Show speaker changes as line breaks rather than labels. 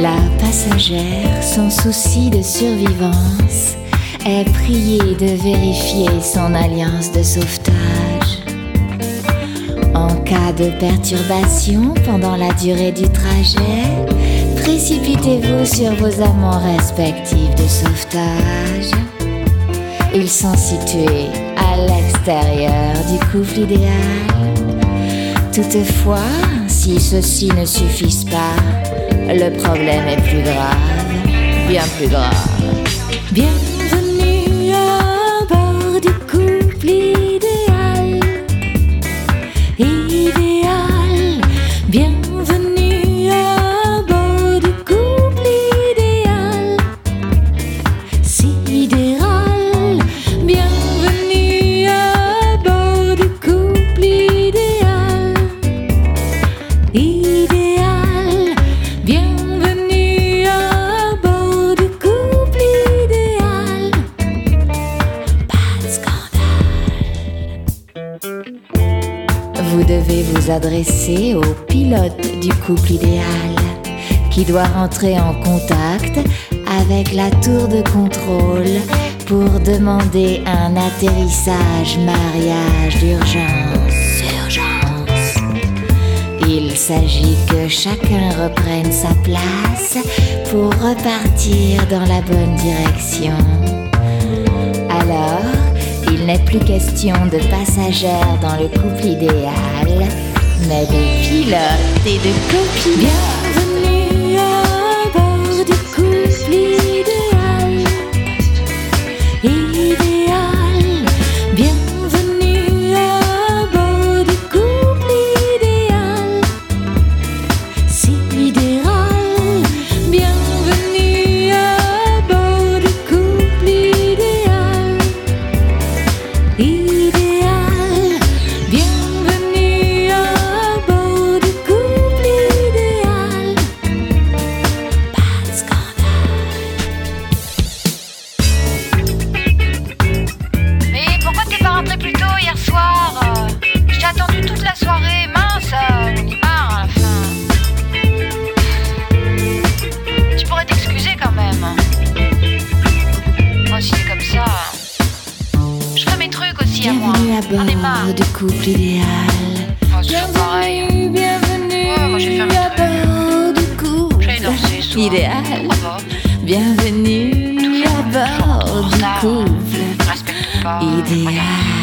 La passagère, sans souci de survivance, est priée de vérifier son alliance de sauvetage. En cas de perturbation pendant la durée du trajet, précipitez-vous sur vos amants respectifs de sauvetage. Ils sont situés à l'extérieur du couple idéal. Toutefois, si ceci ne suffisent pas, le problème est plus grave, bien plus grave.
Bienvenue Idéal. Bienvenue à bord du couple idéal. Pas de scandale.
Vous devez vous adresser au pilote du couple idéal qui doit rentrer en contact avec la tour de contrôle pour demander un atterrissage mariage d'urgence. Il s'agit que chacun reprenne sa place pour repartir dans la bonne direction. Alors, il n'est plus question de passagères dans le couple idéal, mais de pilotes et de copines.
À
moi.
Bienvenue à bord du couple idéal.
C'est pareil.
Bienvenue
Ouais, moi, j'ai fait mes
à bord du couple
soir.
Idéal. Bienvenue à bord du couple
Respecte pas.
idéal.